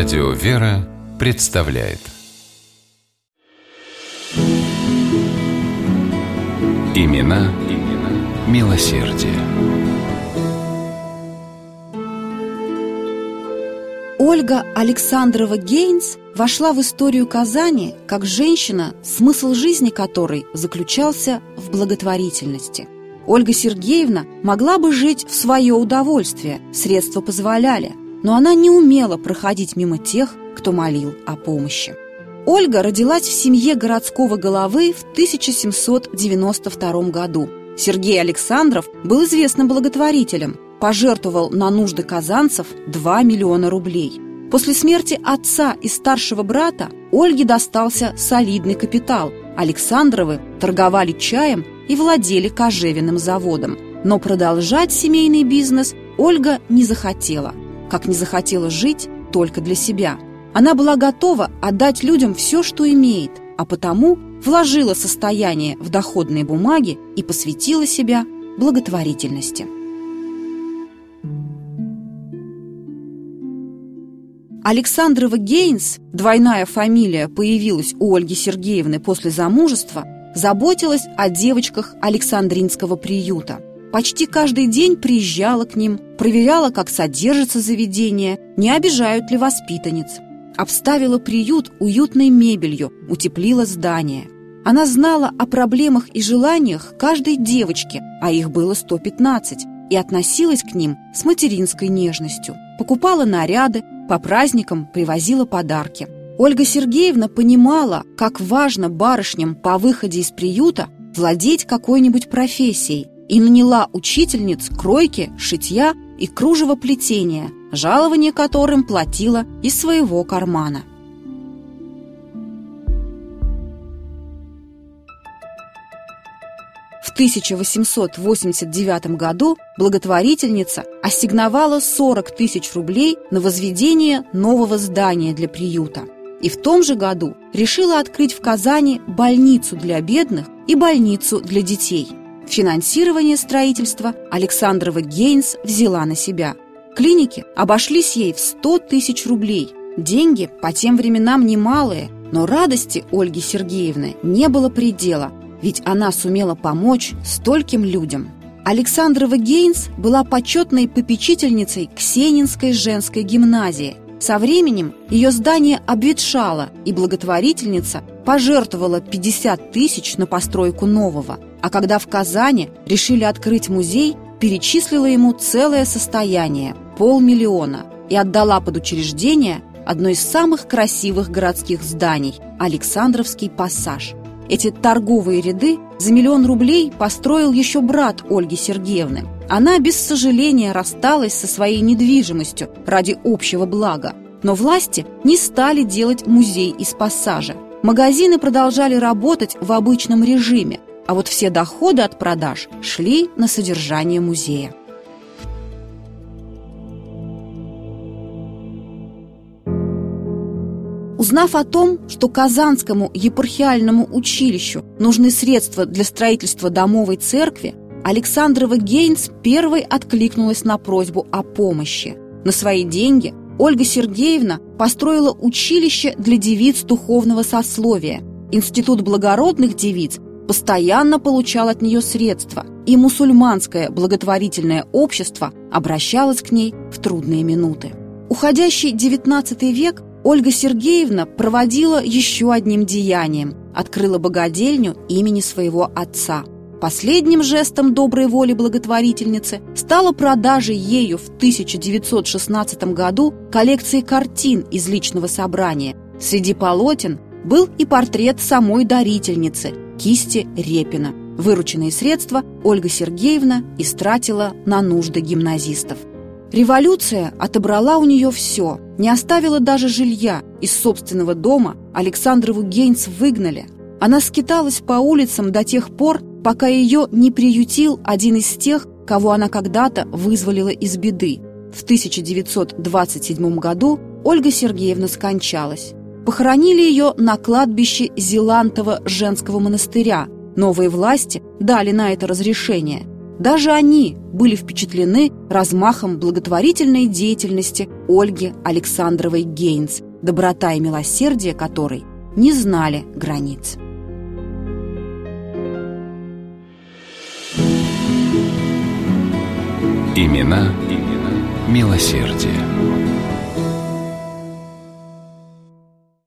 Радио «Вера» представляет Имена, имена милосердие. Ольга Александрова Гейнс вошла в историю Казани как женщина, смысл жизни которой заключался в благотворительности. Ольга Сергеевна могла бы жить в свое удовольствие, средства позволяли, но она не умела проходить мимо тех, кто молил о помощи. Ольга родилась в семье городского головы в 1792 году. Сергей Александров был известным благотворителем, пожертвовал на нужды казанцев 2 миллиона рублей. После смерти отца и старшего брата Ольге достался солидный капитал. Александровы торговали чаем и владели кожевенным заводом. Но продолжать семейный бизнес Ольга не захотела – как не захотела жить только для себя. Она была готова отдать людям все, что имеет, а потому вложила состояние в доходные бумаги и посвятила себя благотворительности. Александрова Гейнс, двойная фамилия появилась у Ольги Сергеевны после замужества, заботилась о девочках Александринского приюта – Почти каждый день приезжала к ним, проверяла, как содержится заведение, не обижают ли воспитанниц. Обставила приют уютной мебелью, утеплила здание. Она знала о проблемах и желаниях каждой девочки, а их было 115, и относилась к ним с материнской нежностью. Покупала наряды, по праздникам привозила подарки. Ольга Сергеевна понимала, как важно барышням по выходе из приюта владеть какой-нибудь профессией, и наняла учительниц кройки, шитья и кружевоплетения, жалование которым платила из своего кармана. В 1889 году благотворительница ассигновала 40 тысяч рублей на возведение нового здания для приюта. И в том же году решила открыть в Казани больницу для бедных и больницу для детей – Финансирование строительства Александрова Гейнс взяла на себя. Клиники обошлись ей в 100 тысяч рублей. Деньги по тем временам немалые, но радости Ольги Сергеевны не было предела, ведь она сумела помочь стольким людям. Александрова Гейнс была почетной попечительницей Ксенинской женской гимназии. Со временем ее здание обветшало, и благотворительница пожертвовала 50 тысяч на постройку нового – а когда в Казани решили открыть музей, перечислила ему целое состояние – полмиллиона, и отдала под учреждение одно из самых красивых городских зданий – Александровский пассаж. Эти торговые ряды за миллион рублей построил еще брат Ольги Сергеевны. Она без сожаления рассталась со своей недвижимостью ради общего блага. Но власти не стали делать музей из пассажа. Магазины продолжали работать в обычном режиме, а вот все доходы от продаж шли на содержание музея. Узнав о том, что Казанскому епархиальному училищу нужны средства для строительства домовой церкви, Александрова Гейнс первой откликнулась на просьбу о помощи. На свои деньги Ольга Сергеевна построила училище для девиц духовного сословия. Институт благородных девиц постоянно получал от нее средства, и мусульманское благотворительное общество обращалось к ней в трудные минуты. Уходящий XIX век Ольга Сергеевна проводила еще одним деянием – открыла богадельню имени своего отца. Последним жестом доброй воли благотворительницы стала продажа ею в 1916 году коллекции картин из личного собрания. Среди полотен был и портрет самой дарительницы – кисти Репина. Вырученные средства Ольга Сергеевна истратила на нужды гимназистов. Революция отобрала у нее все, не оставила даже жилья. Из собственного дома Александрову Гейнс выгнали. Она скиталась по улицам до тех пор, пока ее не приютил один из тех, кого она когда-то вызволила из беды. В 1927 году Ольга Сергеевна скончалась. Похоронили ее на кладбище Зелантова женского монастыря. Новые власти дали на это разрешение. Даже они были впечатлены размахом благотворительной деятельности Ольги Александровой Гейнс, доброта и милосердие которой не знали границ. Имена, имена милосердие.